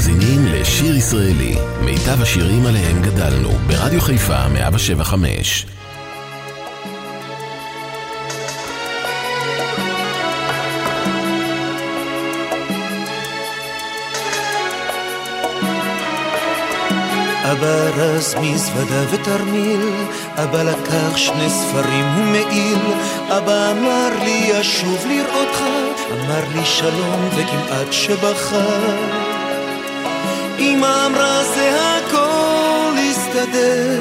מאזינים לשיר ישראלי, מיטב השירים עליהם גדלנו, ברדיו חיפה 175. אבא רז מזוודה ותרמיל, אבא לקח שני ספרים ומעיל, אבא אמר לי אשוב לראותך, אמר לי שלום וכמעט שבכה. אמא אמרה זה הכל יסתדר,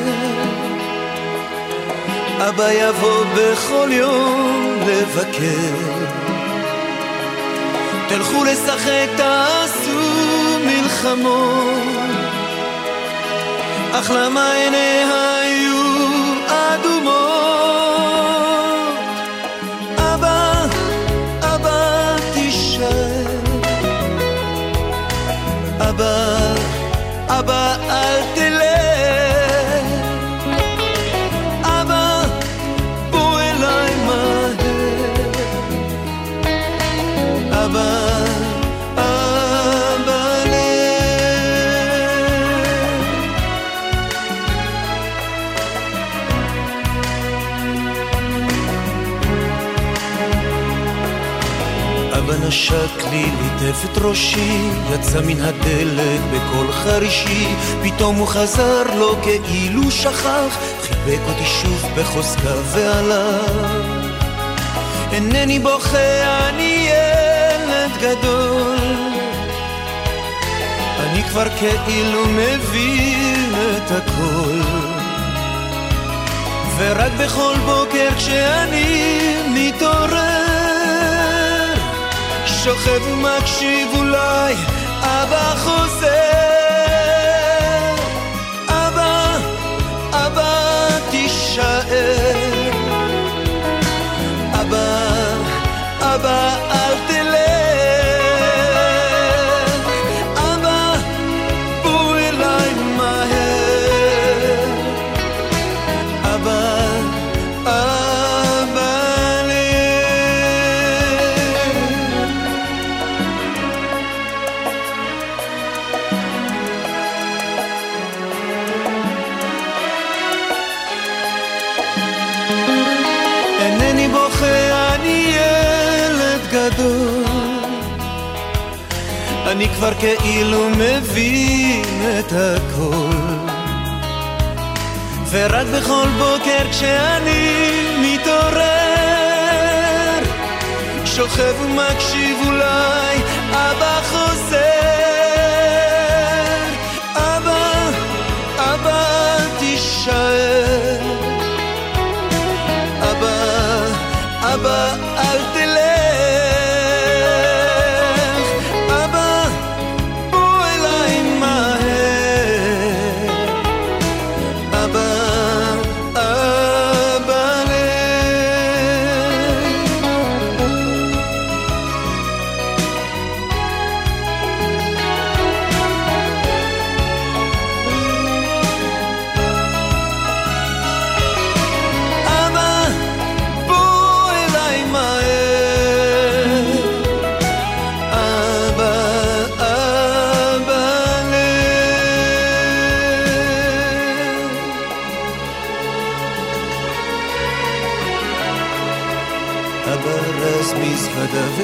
אבא יבוא בכל יום לבקר. תלכו לשחק, תעשו מלחמות אך למה עיניה היו אדומות? אבא, אבא תישאר. אבא, אבא אל נשק לי, ליטף את ראשי, יצא מן הדלת בקול חרישי, פתאום הוא חזר לו כאילו שכח, חיבק אותי שוב בחוזקה והלך. אינני בוכה, אני ילד גדול, אני כבר כאילו מבין את הכל. ורק בכל בוקר כשאני מתעורר שוכב ומקשיב אולי אבא חוזר כאילו מבין את הכל. ורק בכל בוקר כשאני מתעורר שוכב ומקשיב אולי אבא חוזר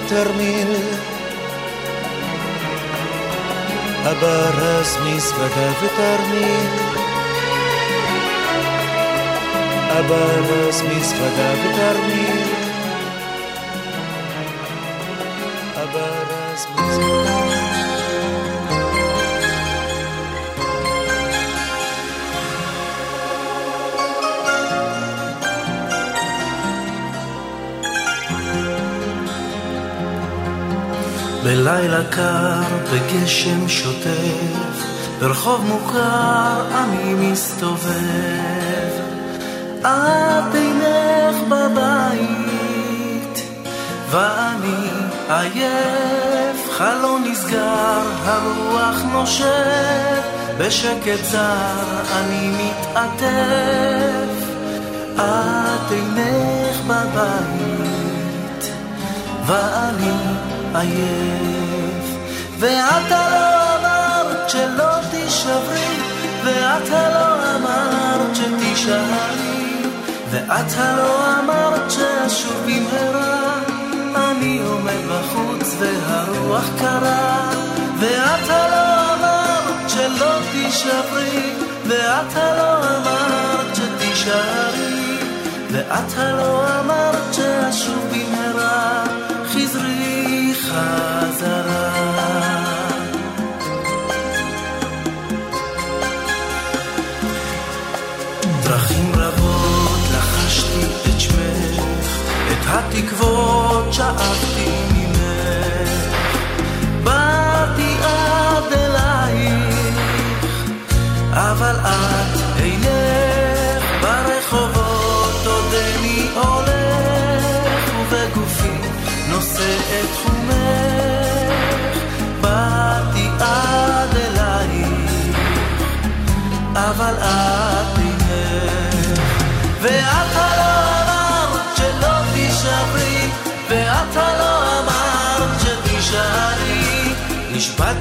תרמיל הברז מזוודה ותרמיל הברז מזוודה ותרמיל הברז מזוודה בלילה קר, בגשם שוטף, ברחוב מוכר אני מסתובב. את אינך בבית, ואני עייף, חלון נסגר, הרוח נושב, בשקט זר אני מתעטף. את אינך בבית, ואני עייף, ואתה לא אמרת שלא תישברי, ואת הלא אמרת שתישארי, ואת הלא אמרת שאשוב במהרה, אני עומד בחוץ והרוח קרה, ואת הלא אמרת שלא תישברי, ואת הלא אמרת שתישארי, ואת הלא אמרת שאשוב חזרי חזרה. דרכים רבות לחשתי את שמך, את התקוות שאבתי ממך. באתי עד אלייך, אבל את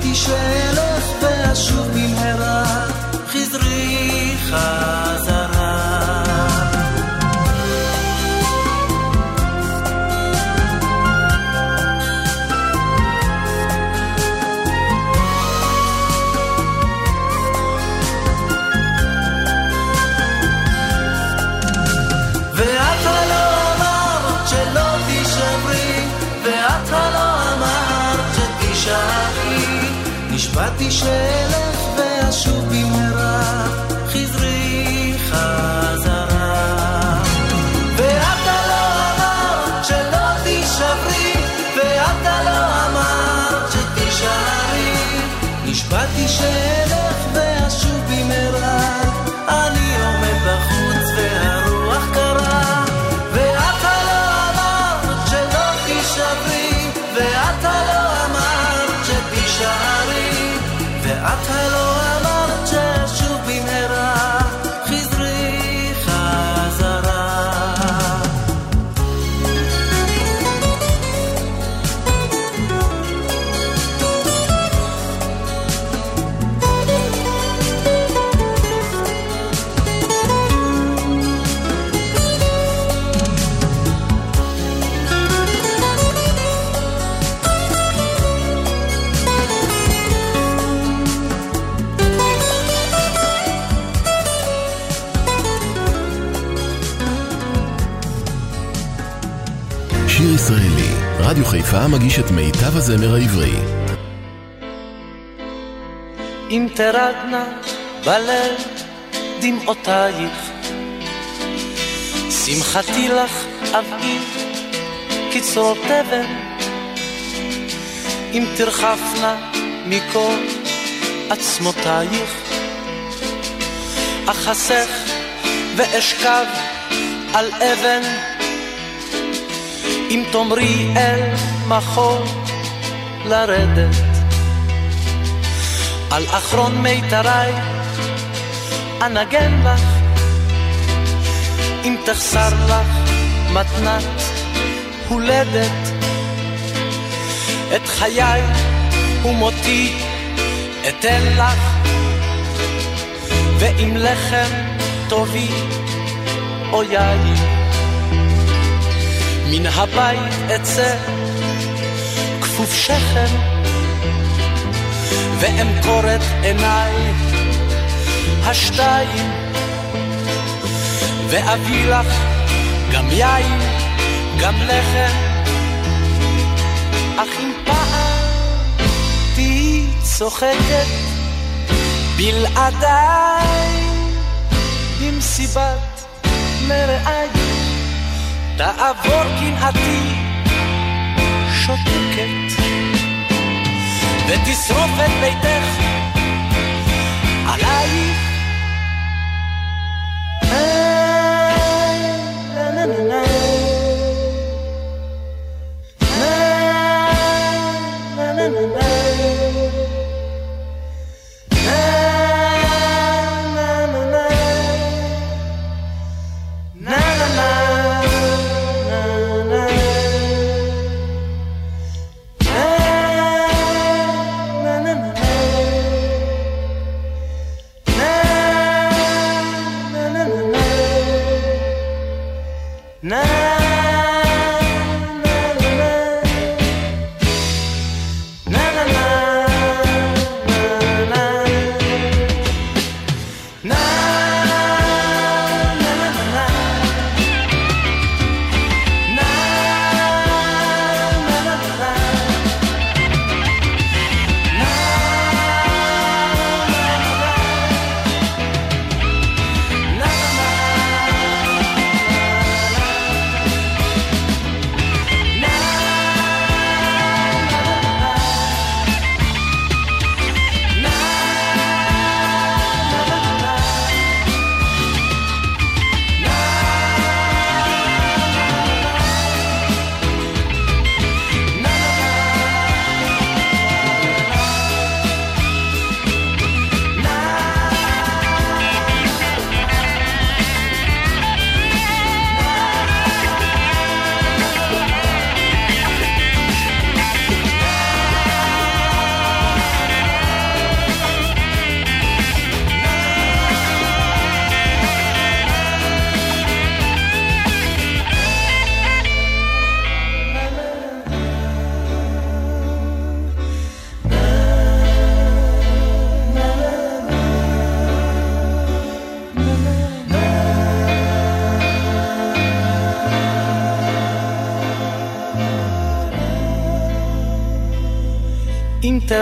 תישאל אף ואשוב במהרה. share. חיפה מגיש את מיטב הזמר העברי. אם תרדנה בליל דמעותייך, שמחתי לך אביא קצרות תבן, אם תרחפנה מכל עצמותייך, אחסך ואשכב על אבן, אם תאמרי אל מחול לרדת, על אחרון מיתרי אנגן לך, אם תחסר לך מתנת הולדת, את חיי ומותי אתן לך, ואם לחם טובי או יין, מן הבית אצא שכם, ואמכור את עיניי השתיים, ואביא לך גם יין, גם לחם, אך אם פעם תהיי צוחקת בלעדיי במסיבת מרעי, תעבור קנאתי שותקת, ותשרוף את ביתך עלייך. na na na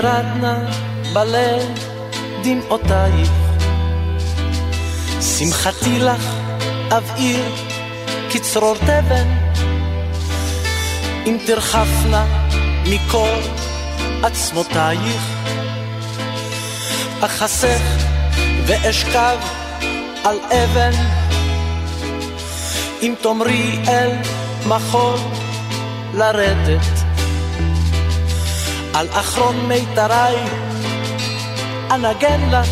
תרדנה בלב דמעותייך. שמחתי לך אבעיר כצרור תבן, אם תרחפנה מכל עצמותייך. אחסך ואשכב על אבן, אם תאמרי אל מחול לרדת. על אחרון מיתריי אנגן לך,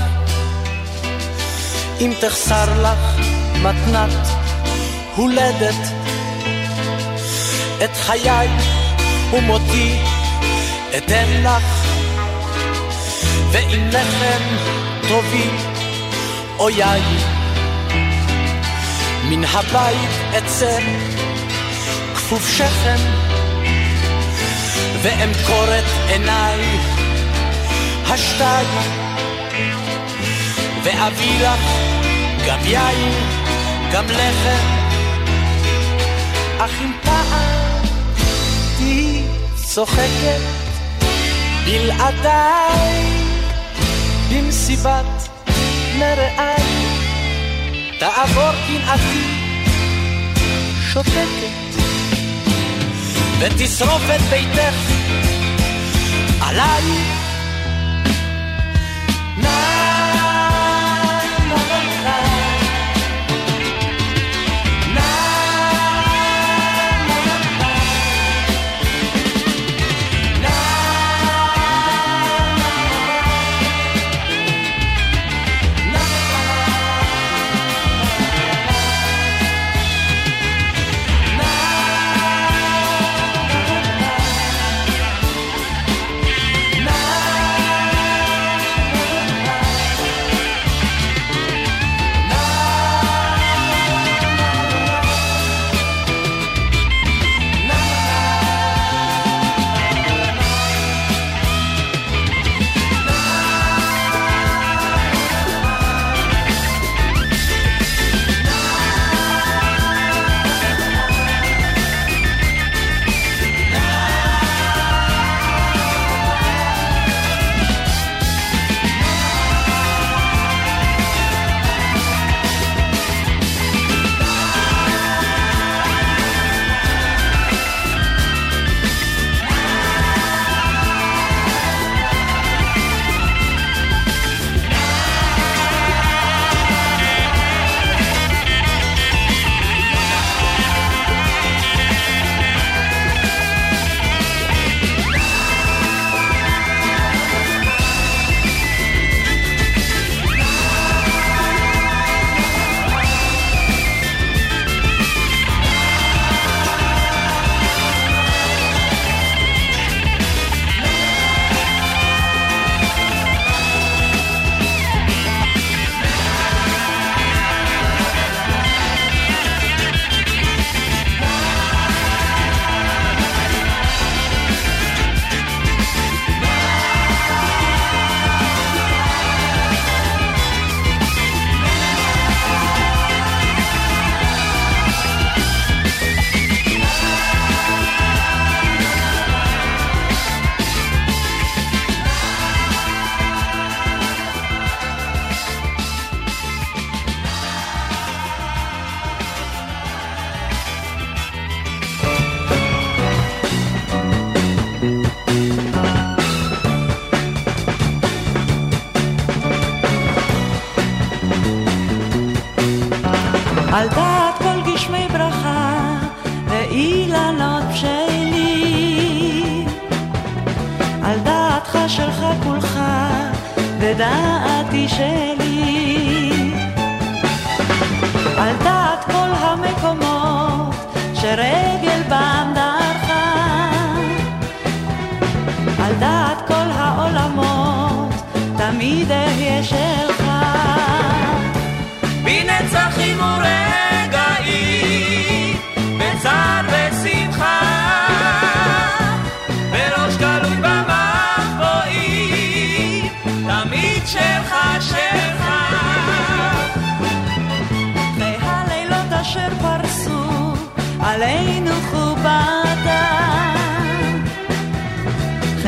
אם תחסר לך מתנת הולדת, את חיי ומותי אתן לך, ואם לחם טובי או יין, מן הבית אצא כפוף שכם ואמכור את עיניי השתג. ואביא לך גם יין, גם לחם. אך אם פעם תהי צוחקת בלעדיי במסיבת מרעי תעבור קנאתי שותקת ותשרוף את ביתך alive. Now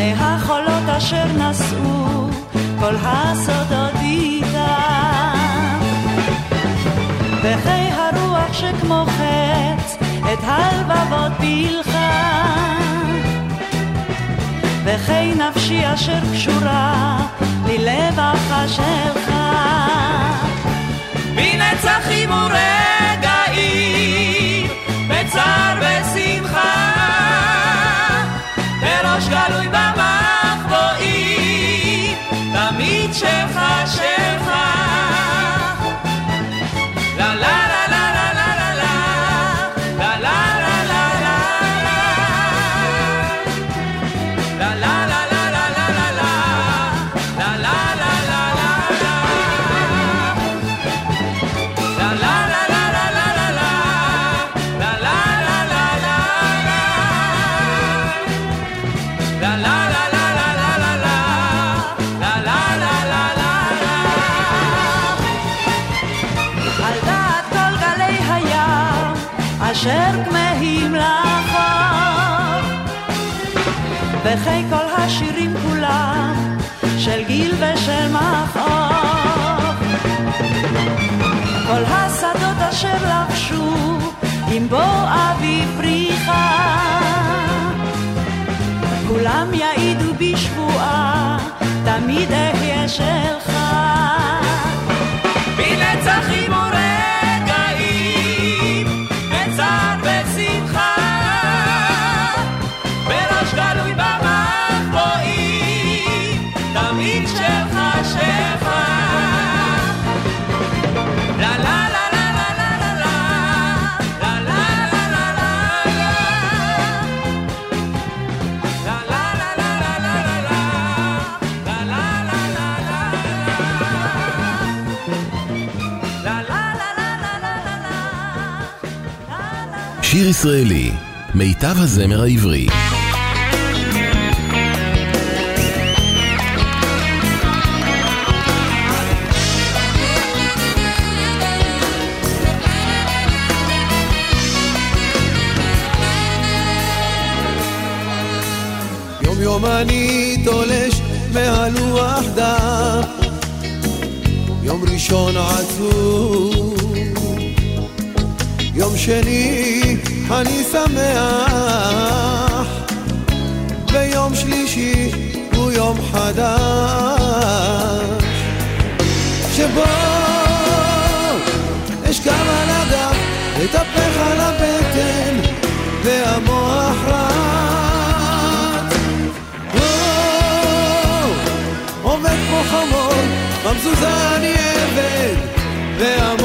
עליי אשר נס כל הסודות איתם. וכי הרוח שכמו חץ את הלבבות פילחה. וכי נפשי אשר קשורה ללבך שלך. מנצחים ורגעים, שלך שלך. עם בוא אבי פריחה. כולם יעידו בשבועה, תמיד אהיה שלך. שיר ישראלי, מיטב הזמר העברי. יום אני תולש מהלוח דם יום ראשון עצוב יום שני אני שמח. ויום שלישי הוא יום חדש. שבו אשכב על הגב, אתהפך על הבטן והמוח רץ. עובד כמו חמור, במזוזה אני עבד והמוח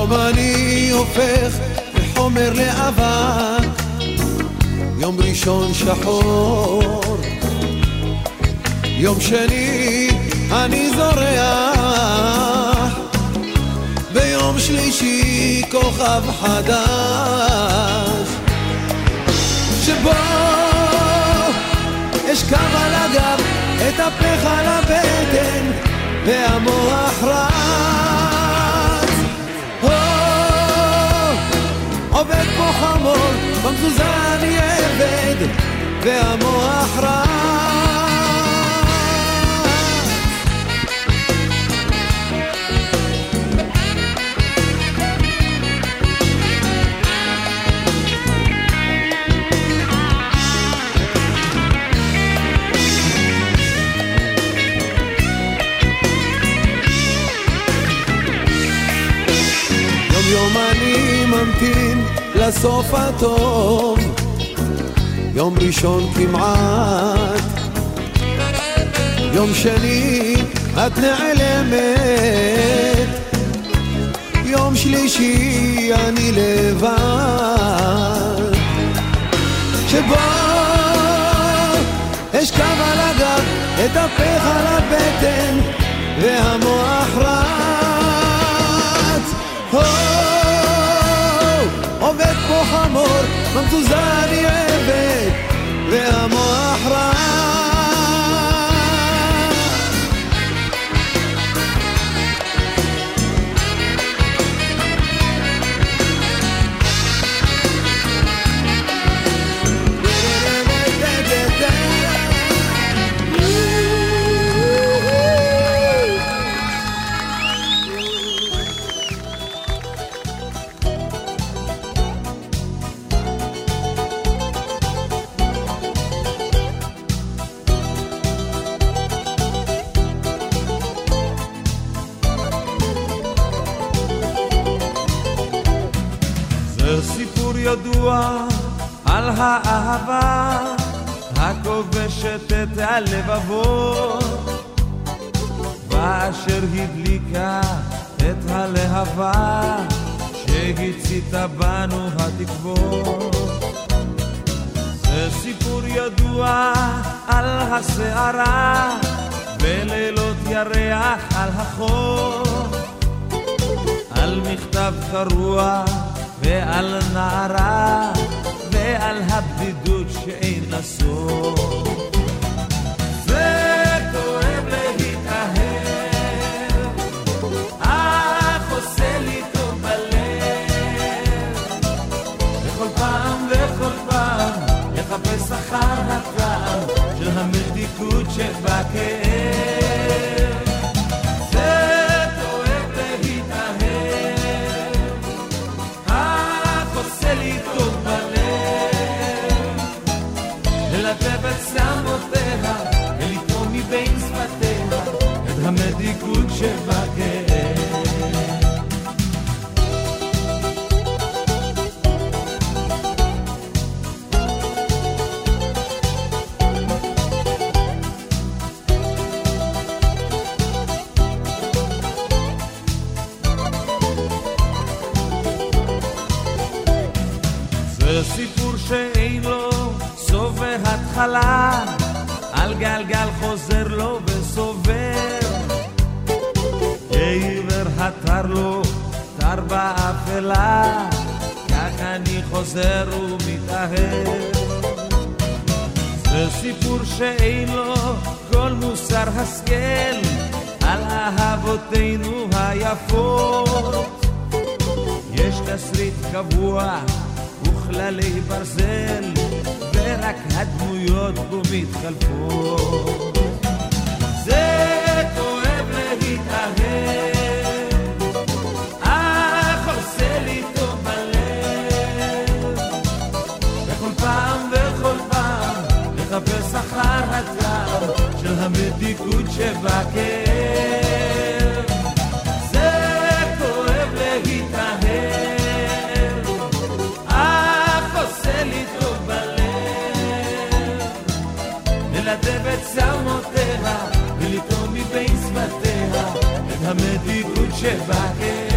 יום אני הופך מחומר לאבק, יום ראשון שחור, יום שני אני זורח, ביום שלישי כוכב חדש, שבו אשכב על הגב, אתהפך על הבטן, והמוח רע במזוזה אני עבד, והמוח רע. ממתין לסוף הטוב, יום ראשון כמעט, יום שני את נעלמת, יום שלישי אני לבד, שבו אשכב על הגב, אתהפך על הבטן, והמוח רץ. Oh חמור, במזוזה אני זה סיפור ידוע על האהבה הכובשת את הלבבות ואשר הדליקה את הלהבה שהציתה בנו התקוות. זה סיפור ידוע על הסערה בלילות ירח על החור, על מכתב קרוע ועל נערה ועל הבדידות שאין לה סוף. לחפש אחר הטעם של המתיקות שבכאב. המתיקות שבכאב. בהתחלה, על גלגל חוזר לו באפלה, כך אני חוזר ומתאהב. זה סיפור שאין לו כל מוסר השכל, על אהבותינו היפות. יש תסריט קבוע וכללי ברזל, ורק הדמויות בו מתחלפות. זה כואב להתאהב, המתיקות שבכאב. צלמותיה ולטעום מבין שפתיה את המתיקות שבכאב.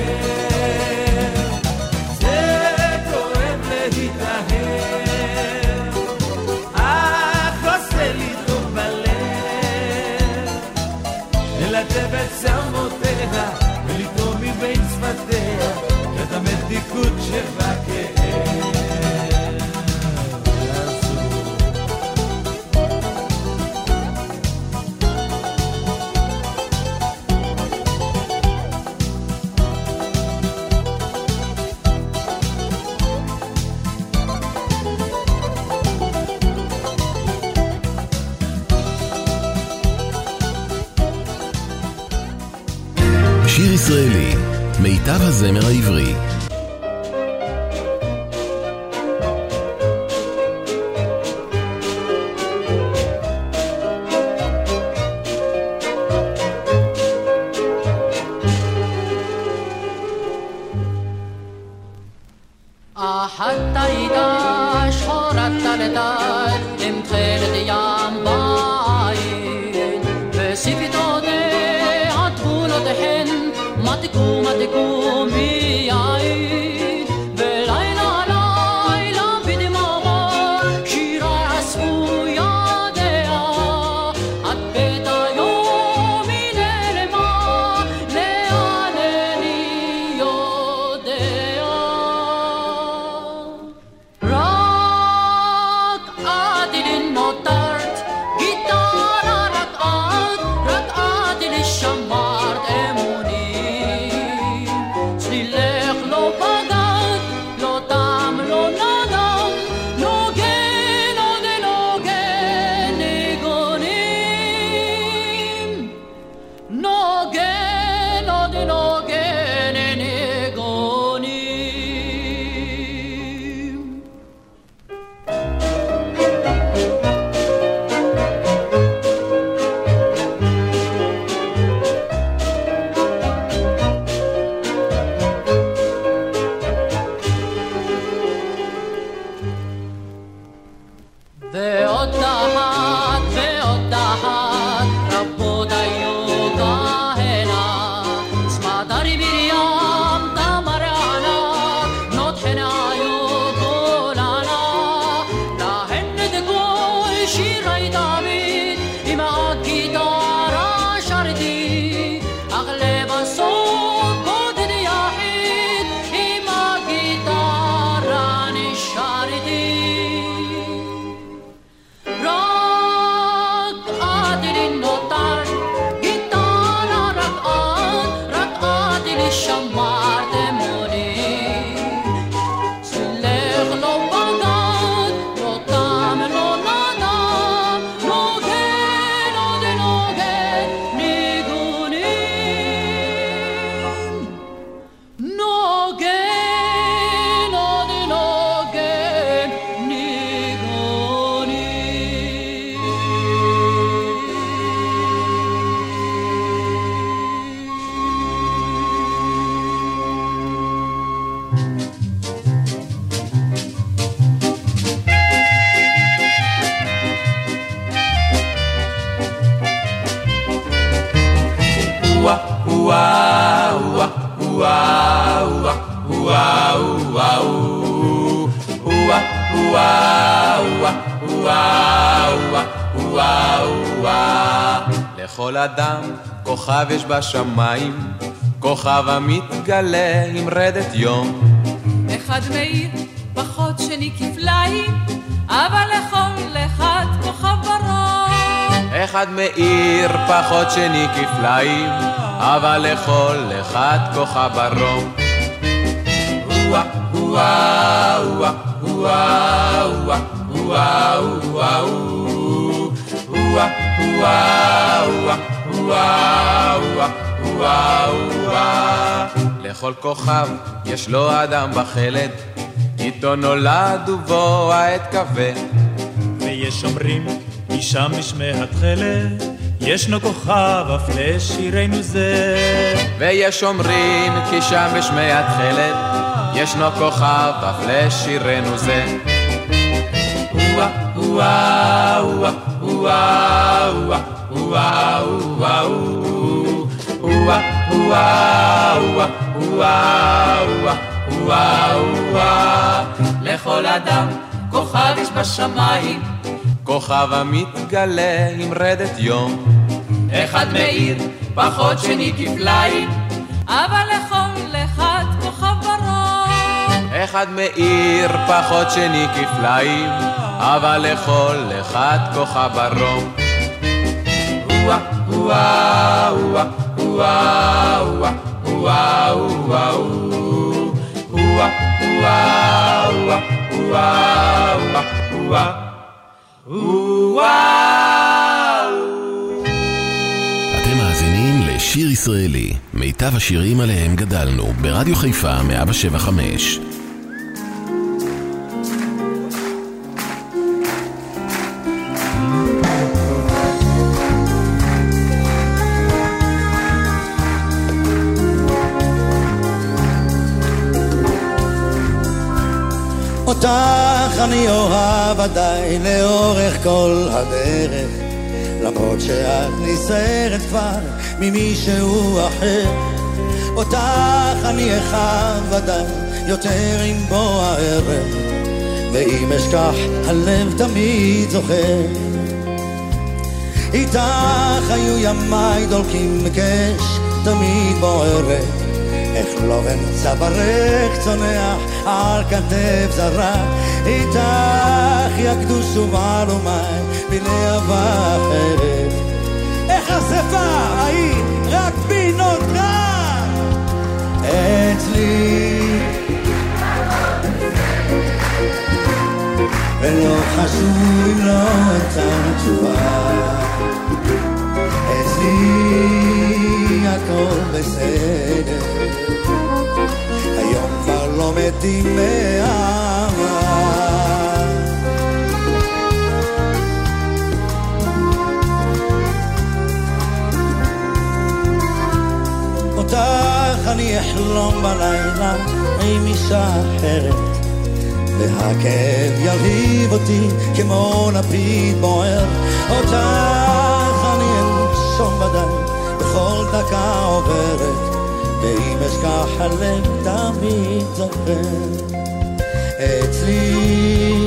צלמותיה ולטעום מבין שפתיה את המתיקות שבכאב. מיטב הזמר העברי כוכב יש בשמיים, כוכב המתגלה עם רדת יום. אחד מאיר פחות שני כפליים, אבל לכל אחד כוכב ברום. אחד מאיר פחות שני כפליים, אבל לכל אחד כוכב ברום. וואה, וואה, וואה, וואה, וואה, וואה, וואה, לכל כוכב יש לו אדם בחלד, איתו נולד ובו העת כבד. ויש אומרים, משם נשמע התכלת, ישנו כוכב אף לשירנו זה. ויש אומרים, כי שם בשמי התכלת, ישנו כוכב אף לשירנו זה. וואה לכל אדם כוכב יש בשמיים, כוכב המתגלה עם רדת יום. אחד מאיר פחות שני כפליים, אבל לכל אחד כוכב ברום. אחד מאיר פחות שני כפליים, אבל לכל אחד כוכב ברום. וואה, וואה, וואה, וואה, וואה, וואה, וואה, אתם מאזינים לשיר ישראלי, מיטב השירים עליהם גדלנו, ברדיו חיפה 175. אני אוהב עדיין לאורך כל הדרך. למרות שאת נסערת כבר ממישהו אחר. אותך אני אחב עדיין יותר עם בוא הערב. ואם אשכח הלב תמיד זוכר. איתך היו ימיי דולקים מקש תמיד בוערת איך לא אמצע ברך צונח על כתף זרה. איתך יקדושו בעלו מים בלהבה אחרת. איך השפה היית רק בי נותרה אצלי ולא חשוב אם לא אמצא תשובה אצלי הכל בסדר. היום כבר לא מתים מאהבה. אותך אני אחלום בלילה עם אישה אחרת והכאב ירהיב אותי כמו לפיד בוער. אותך אני אנשום בדי בכל דקה עוברת ואם אשכח הלב תמיד זוכר אצלי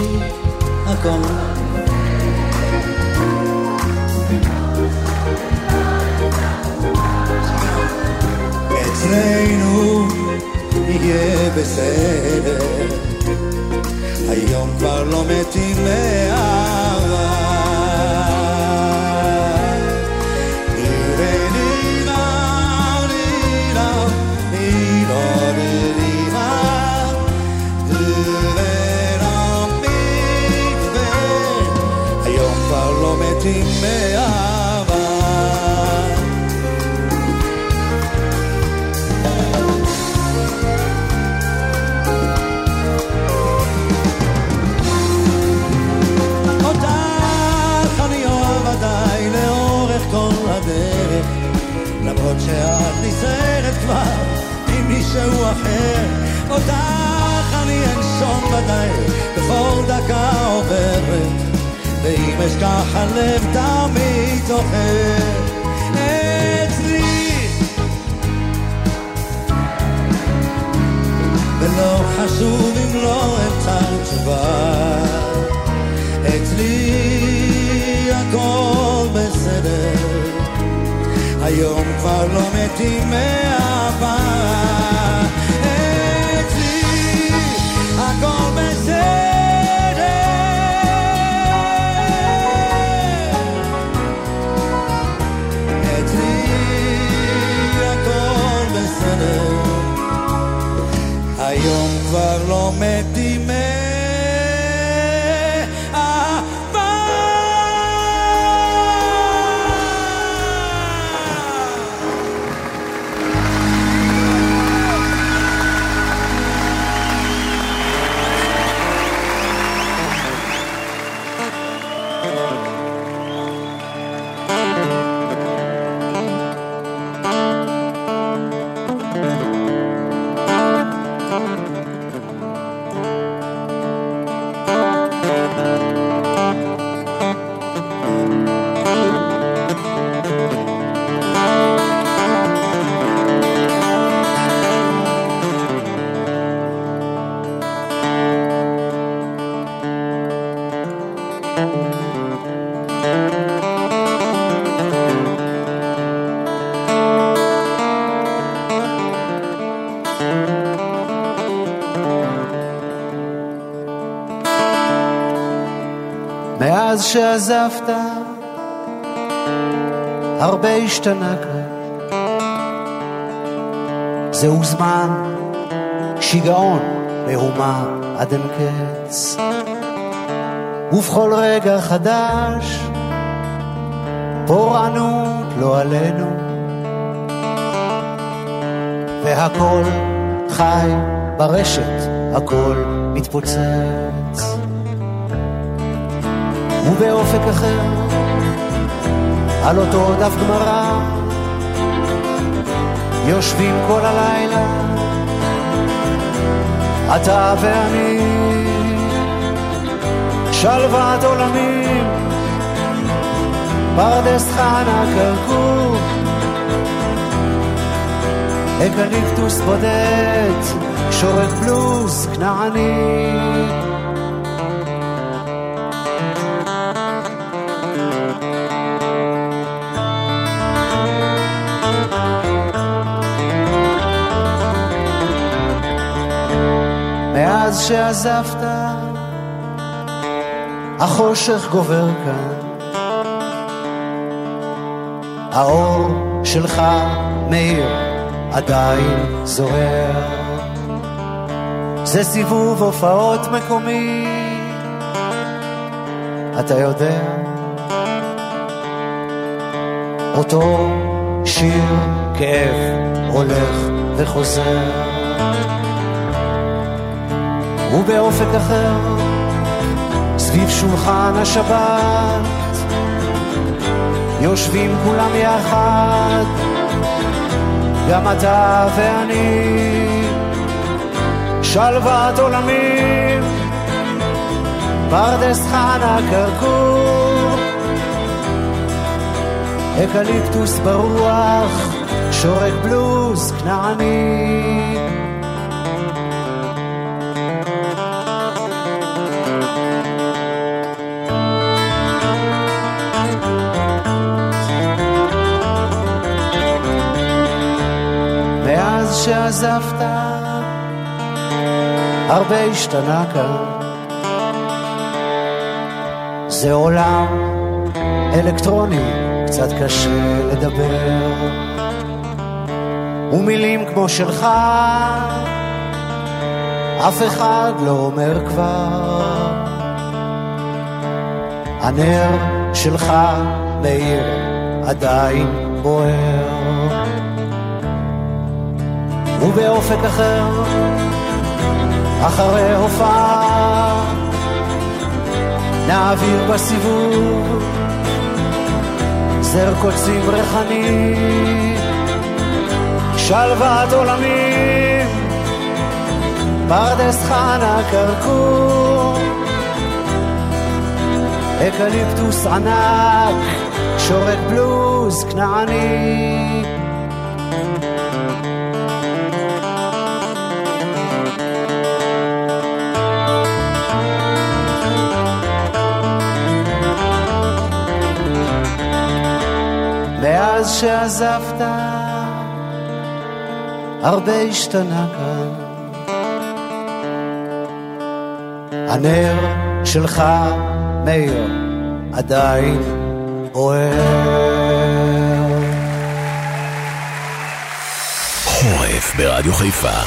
הכל אצלנו יהיה בסדר. היום כבר לא מתים מאהבה. מתים מאהבה. אותך אני אוהב עדיין לאורך כל הדרך, למרות שאת נסערת כבר עם מישהו אחר. אותך אני אנשום ודאי בכל דקה עוברת. ואם אשכח הלב תמיד זוכר אצלי ולא חשוב אם לא אמצא תשובה. אצלי הכל בסדר. היום כבר לא מתים מאהבה היום כבר לא מתים מאז שעזבת, הרבה השתנה כאן. זהו זמן, שיגעון, מהומה עד אין קץ. ובכל רגע חדש, פורענות לא עלינו. והכל חי ברשת, הכל מתפוצץ. ובאופק אחר, על אותו דף גמרא, יושבים כל הלילה, אתה ואני, שלוות עולמים, פרדס חנה כרכור, אקליפטוס בודד, שורק בלוז כנעני. מאז שעזבת, החושך גובר כאן. האור שלך מאיר, עדיין זוהר. זה סיבוב הופעות מקומי, אתה יודע. אותו שיר כאב הולך וחוזר. ובאופק אחר, סביב שולחן השבת, יושבים כולם יחד, גם אתה ואני, שלוות עולמים, פרדס חנה כרכור, אקליפטוס ברוח, שורק בלוז כנעני. שעזבת, הרבה השתנה כאן. זה עולם אלקטרוני, קצת קשה לדבר. ומילים כמו שלך, אף אחד לא אומר כבר. הנר שלך מאיר עדיין בוער. ובאופק אחר, אחרי הופעה, נעביר בסיבוב זר קוצים ריחני, שלוות עולמים, פרדס חנה כרכור, אקליפטוס ענק, שורק בלוז כנעני. מאז שעזבת, הרבה השתנה כאן. הנר שלך, מאיר, עדיין בוער. חורף ברדיו חיפה,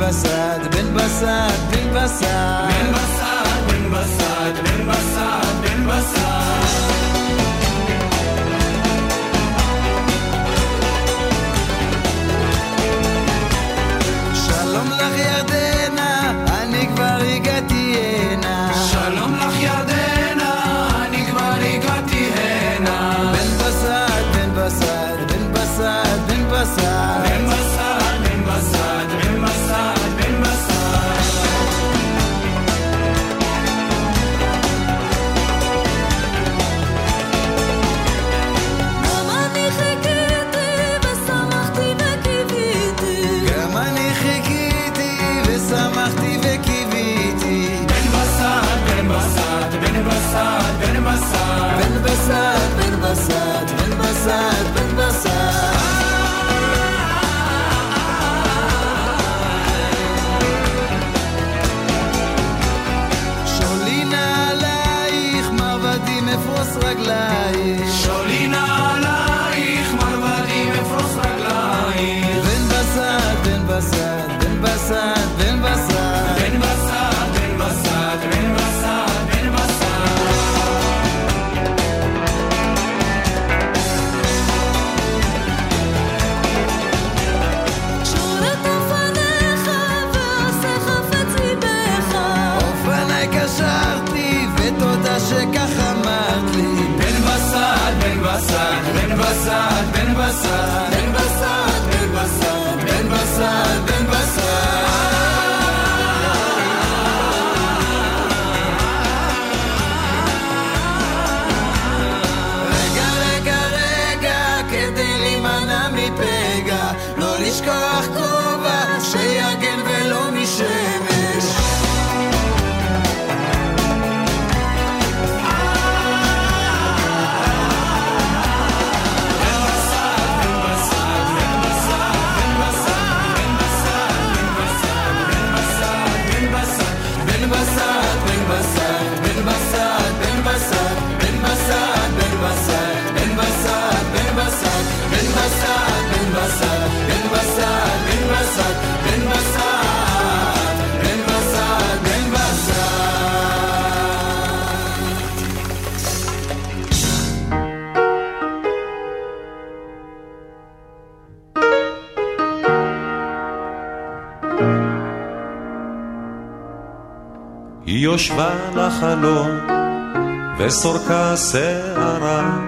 175 כדי להימנע יושבה לחלום וסורקה שערה.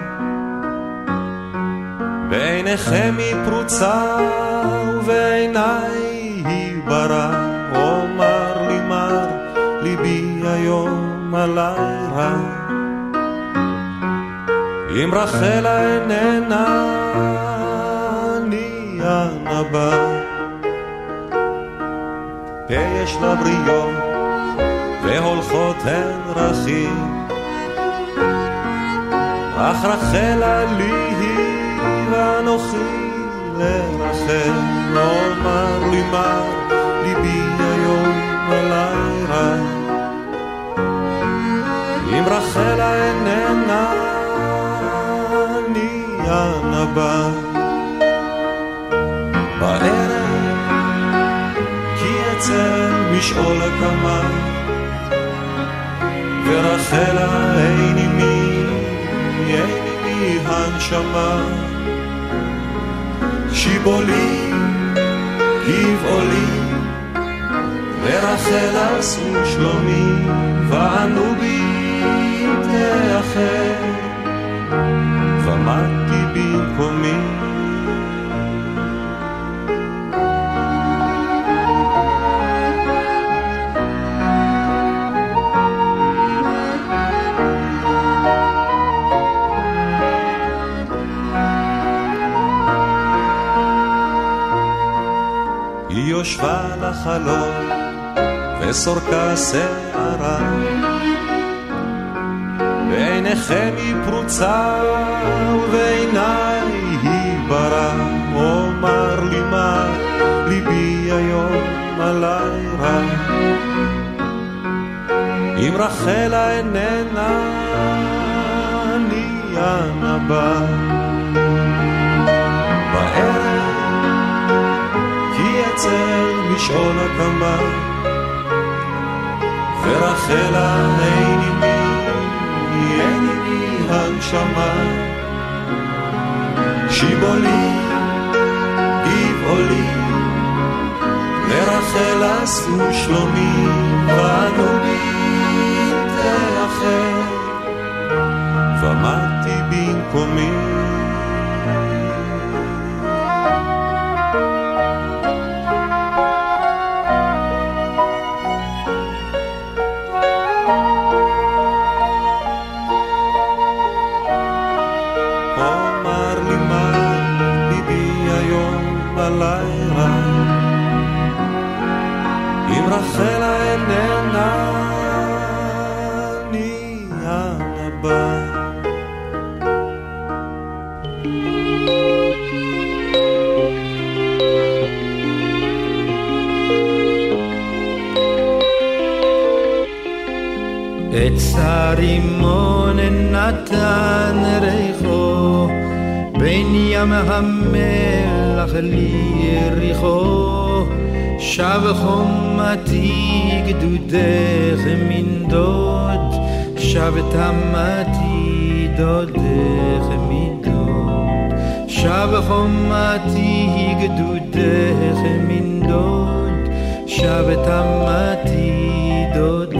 בעיניכם היא פרוצה ובעיניי היא ברא אומר לי מר ליבי היום עלי רע. אם רחלה איננה אני הנבא. ויש לה בריות והולכות הן רכים אך רחלה לי היא ואנוכי לרחל אומר לי מה ליבי היום עלי רע אם רחלה איננה אני הנבא בערב כי אצל משעול הקמה ורחלה אין עימי, אין עימי הנשמה. שיבולי, גבעולי, ורחל עשו שלומי, וענו בי תאחר, ומדתי במקומי. יושבה לחלום וסורקה שערה. בעיניכם היא פרוצה ובעיניי היא ברא אומר לי מה ליבי היום עלי רע. אם רחלה איננה אני הנבא אצל משעול הקמה ורחלה אין עימי, אין עימי הנשמה. שיבולי, גבעולי לרחל עשו שלומי ואנו בי תאחר ומדתי במקומי ים המלח ליריחו שב חומתי גדודך מנדוד שב תמתי דודך מנדוד שב חומתי גדודך מנדוד שב תמתי דודך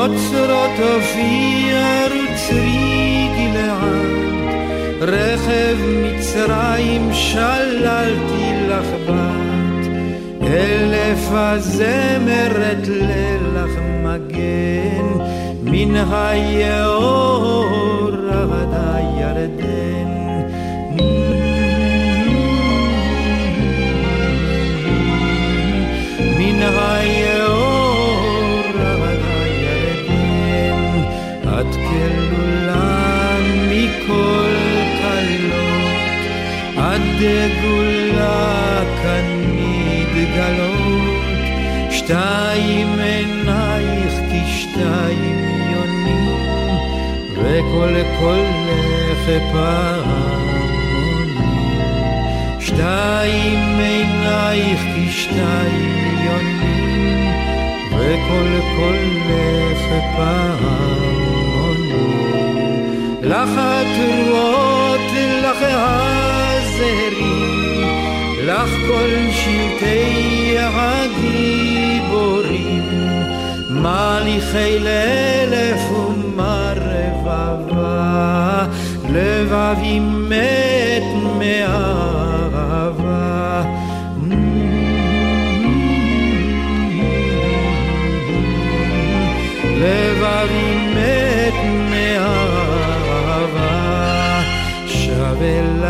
אוצרות אופיר וצרי גלעד, רכב מצרים שללתי לך בת, אלף הזמרת לילך מגן, מן היאור הדגולה כאן מתגלות, שתיים עינייך כשתיים יונים, וכל קולך פעמונים. שתיים עינייך כשתיים יונים, וכל קולך פעמונים. לך התרועות, לך הזרים, לך כל שבטי הגיבורים, מליכי לאלף ומה רבבה, לבבי מת מאהבה. לבבי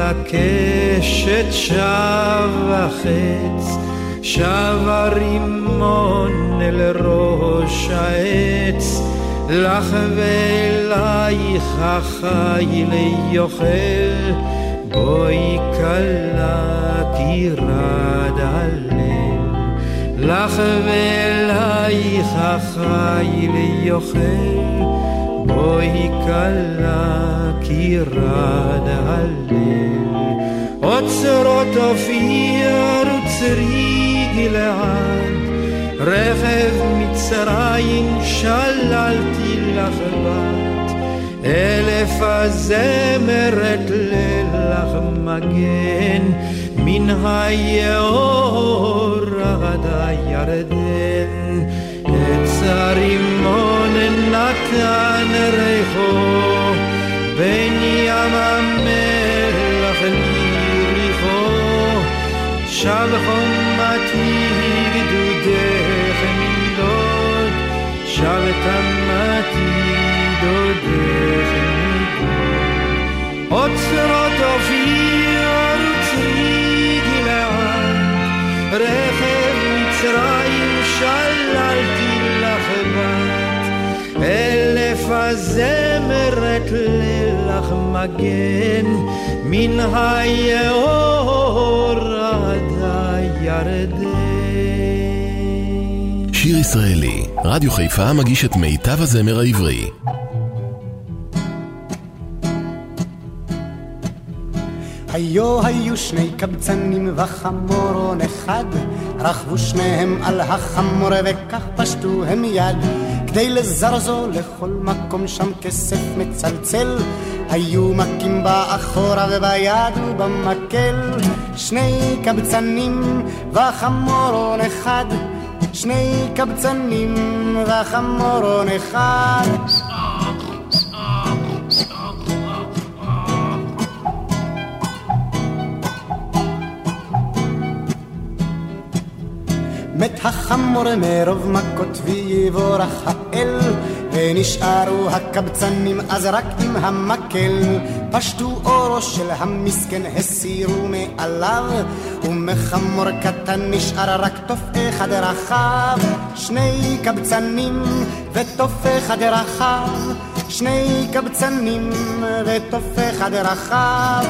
הקשת, שב החץ, שב הרימון אל ראש העץ, לך ואלייך החיל יוכל, בואי כלה כי רד הלב. לך ואלייך החיל יוכל, בואי כלה כי רד הלב. אוצרות אופיר וצרי גלעד, רכב מצרים שללתי לך בת, אלף הזמרת לילך מגן, מן היאור עד הירדן. עץ הרימון נתן ריחו, בין ים המלח ליריחו, שב חומתי גדודך מלוד, שב תמתי דודך מלוד. אוצרות אופיר וצרי גלעד, רכב מצרים שללתי הזמרת לילך מגן, מן היאור עד הירדן. שיר ישראלי, רדיו חיפה מגיש את מיטב הזמר העברי. היו היו שני קבצנים וחמורון אחד, רכבו שניהם על החמור וכך פשטו הם יד, כדי לזרזו לכל מקום שם כסף מצלצל, היו מכים באחורה וביד ובמקל, שני קבצנים וחמורון אחד, שני קבצנים וחמורון אחד. מת החמור מרוב מכות ויבורך האל ונשארו הקבצנים אז רק עם המקל. פשטו אורו של המסכן הסירו מעליו ומחמור קטן נשאר רק תוף אחד רחב. שני קבצנים ותוף אחד רחב. שני קבצנים ותוף אחד רחב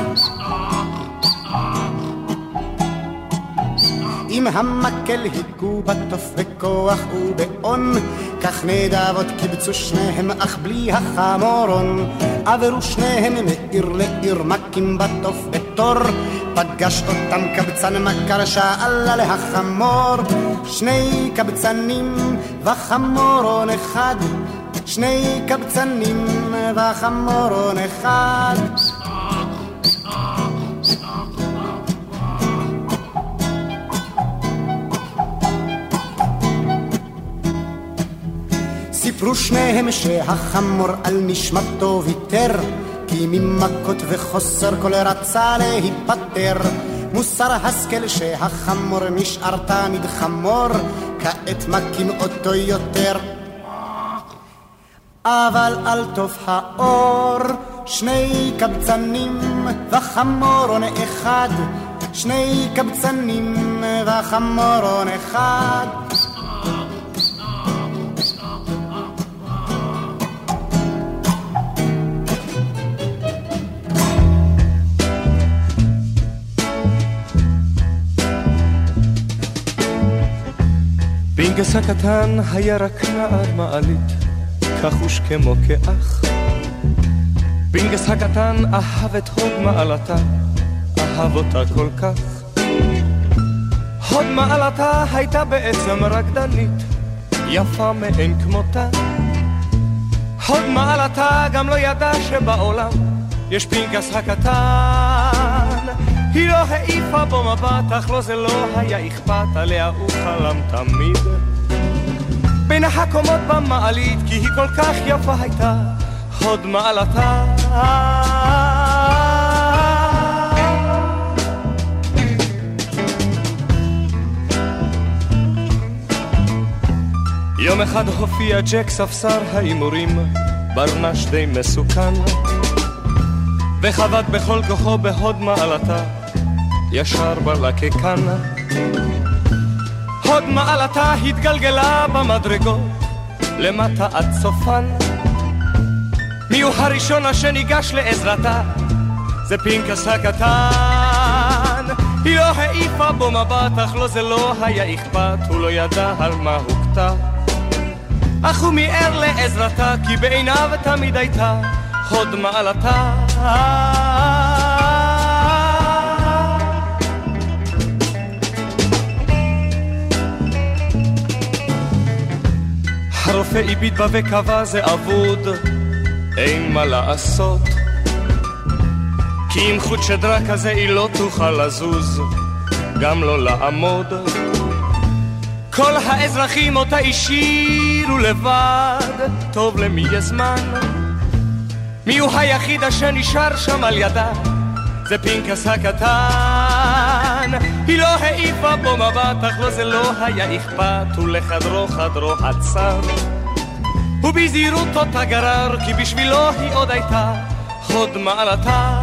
עם המקל היכו בתוף בכוח ובאון, כך נדבות קיבצו שניהם אך בלי החמורון. עברו שניהם מעיר לעיר מכים בתוף בתור, פגש אותם קבצן מכר שאל על החמור. שני קבצנים וחמורון אחד, שני קבצנים וחמורון אחד. סיפרו שניהם שהחמור על נשמתו ויתר, כי ממכות וחוסר כל רצה להיפטר. מוסר השכל שהחמור נשאר תמיד חמור, כעת מכים אותו יותר. אבל על טוב האור, שני קבצנים וחמורון אחד, שני קבצנים וחמורון אחד. פינקס הקטן היה רק נער מעלית, כחוש כמו כאח. פינקס הקטן אהב את הוד מעלתה, אהב אותה כל כך. הוד מעלתה הייתה בעצם רקדנית, יפה מאין כמותה. הוד מעלתה גם לא ידעה שבעולם יש פנקס הקטן. היא לא העיפה בו מבט, אך לו זה לא היה אכפת, עליה הוא חלם תמיד. בין הקומות במעלית, כי היא כל כך יפה הייתה, הוד מעלתה. יום אחד הופיע ג'ק ספסר ההימורים, ברנש די מסוכן, וחבט בכל כוחו בהוד מעלתה, ישר בלקקן. הוד מעלתה התגלגלה במדרגות, למטה עד סופן. מי הוא הראשון אשר ניגש לעזרתה? זה פינקס הקטן. היא לא העיפה בו מבט, אך לו זה לא היה אכפת, הוא לא ידע על מה הוכתה. אך הוא מיהר לעזרתה, כי בעיניו תמיד הייתה הוד מעלתה. הרופא הביט בה וקבע זה אבוד, אין מה לעשות. כי עם חוט שדרה כזה היא לא תוכל לזוז, גם לא לעמוד. כל האזרחים אותה השאירו לבד, טוב למי יש זמן? מי הוא היחיד אשר נשאר שם על ידה? זה פנקס הקטן. היא לא העיפה בו מבט, אך לו זה לא היה אכפת, ולחדרו חדרו עצר. ובזהירות אותה גרר, כי בשבילו היא עוד הייתה הוד מעלתה.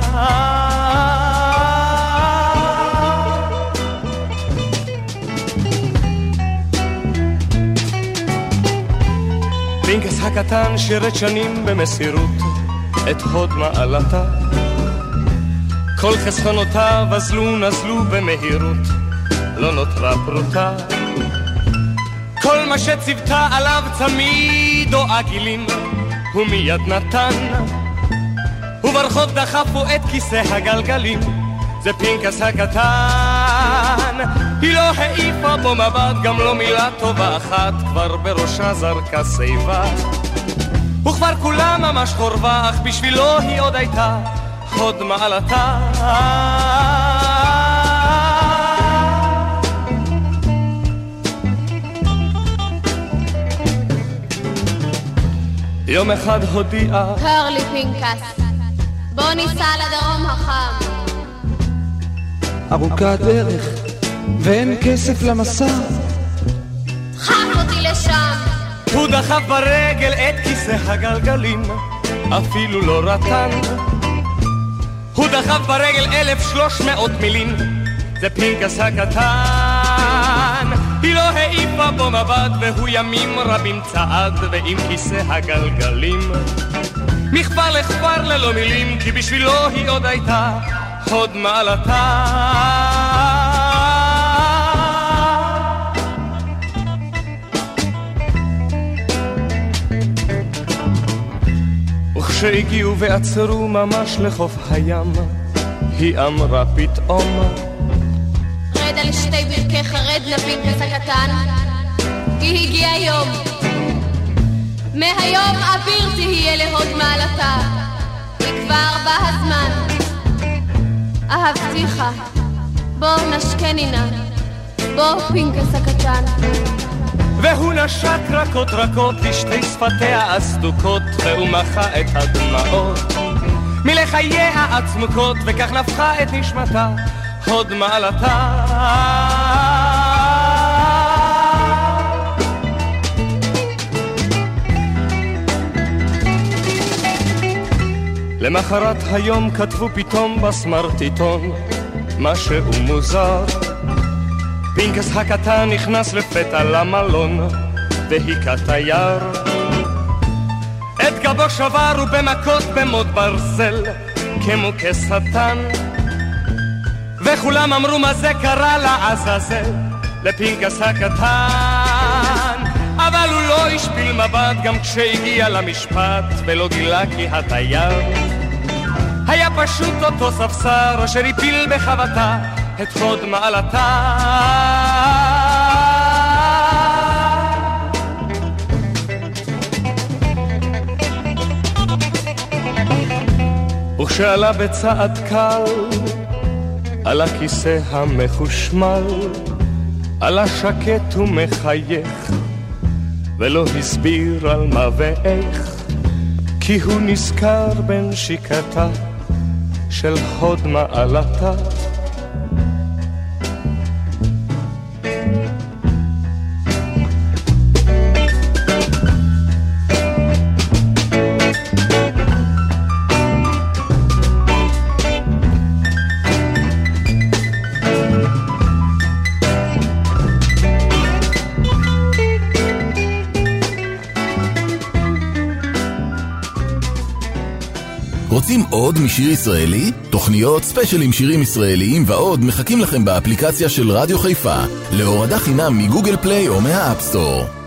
פינקס הקטן שירת שנים במסירות את הוד מעלתה. כל חסכונותיו אזלו נזלו במהירות, לא נותרה פרוטה. כל מה שציוותה עליו צמיד או עגילים, הוא מיד נתן. וברחוב דחפו את כיסא הגלגלים, זה פנקס הקטן. היא לא העיפה בו מבט, גם לא מילה טובה אחת, כבר בראשה זרקה שיבה. וכבר כולה ממש חורבה, אך בשבילו היא עוד הייתה הוד מעלתה. יום אחד הודיעה קר לי פנקס, בוא ניסע לדרום החם. ארוכה הדרך, ואין כסף למסע. דחף אותי לשם. הוא דחף ברגל את כיסא הגלגלים, אפילו לא רטן. הוא דחף ברגל אלף שלוש מאות מילים, זה פנקס הקטן. היא לא העיפה בו מבט, והוא ימים רבים צעד, ועם כיסא הגלגלים. מכפר לכפר ללא מילים, כי בשבילו היא עוד הייתה הוד מעלתה. וכשהגיעו ועצרו ממש לחוף הים, היא אמרה פתאום רד על שתי ברכי חרד לפנקס הקטן, כי הגיע יום. מהיום אביר תהיה להוד מעלתה, כי כבר בא הזמן. אהבתיך, בוא נשקני נא, בוא פנקס הקטן. והוא נשק רכות רכות לשתי שפתיה הסדוקות, והוא מחה את הדמעות מלחייה הצמוקות, וכך נפחה את נשמתה הוד מעלתה. למחרת היום כתבו פתאום בסמרטיטון משהו מוזר פינקס הקטן נכנס לפתע למלון והיכה תייר את גבו שבר ובמכות במוט ברזל כמו כשטן. וכולם אמרו מה זה קרה לעזאזל? לפנקס הקטן. לא השפיל מבט גם כשהגיע למשפט, ולא גילה כי התייר. היה פשוט אותו ספסר אשר הפיל בחבטה את חוד מעלתה. וכשעלה בצעד קל על הכיסא המחושמל, עלה שקט ומחייך, ולא הסביר על מה ואיך, כי הוא נזכר בנשיקתה של חוד מעלתה. עוד משיר ישראלי? תוכניות, ספיישלים שירים ישראליים ועוד מחכים לכם באפליקציה של רדיו חיפה להורדה חינם מ Google Play או מה App Store.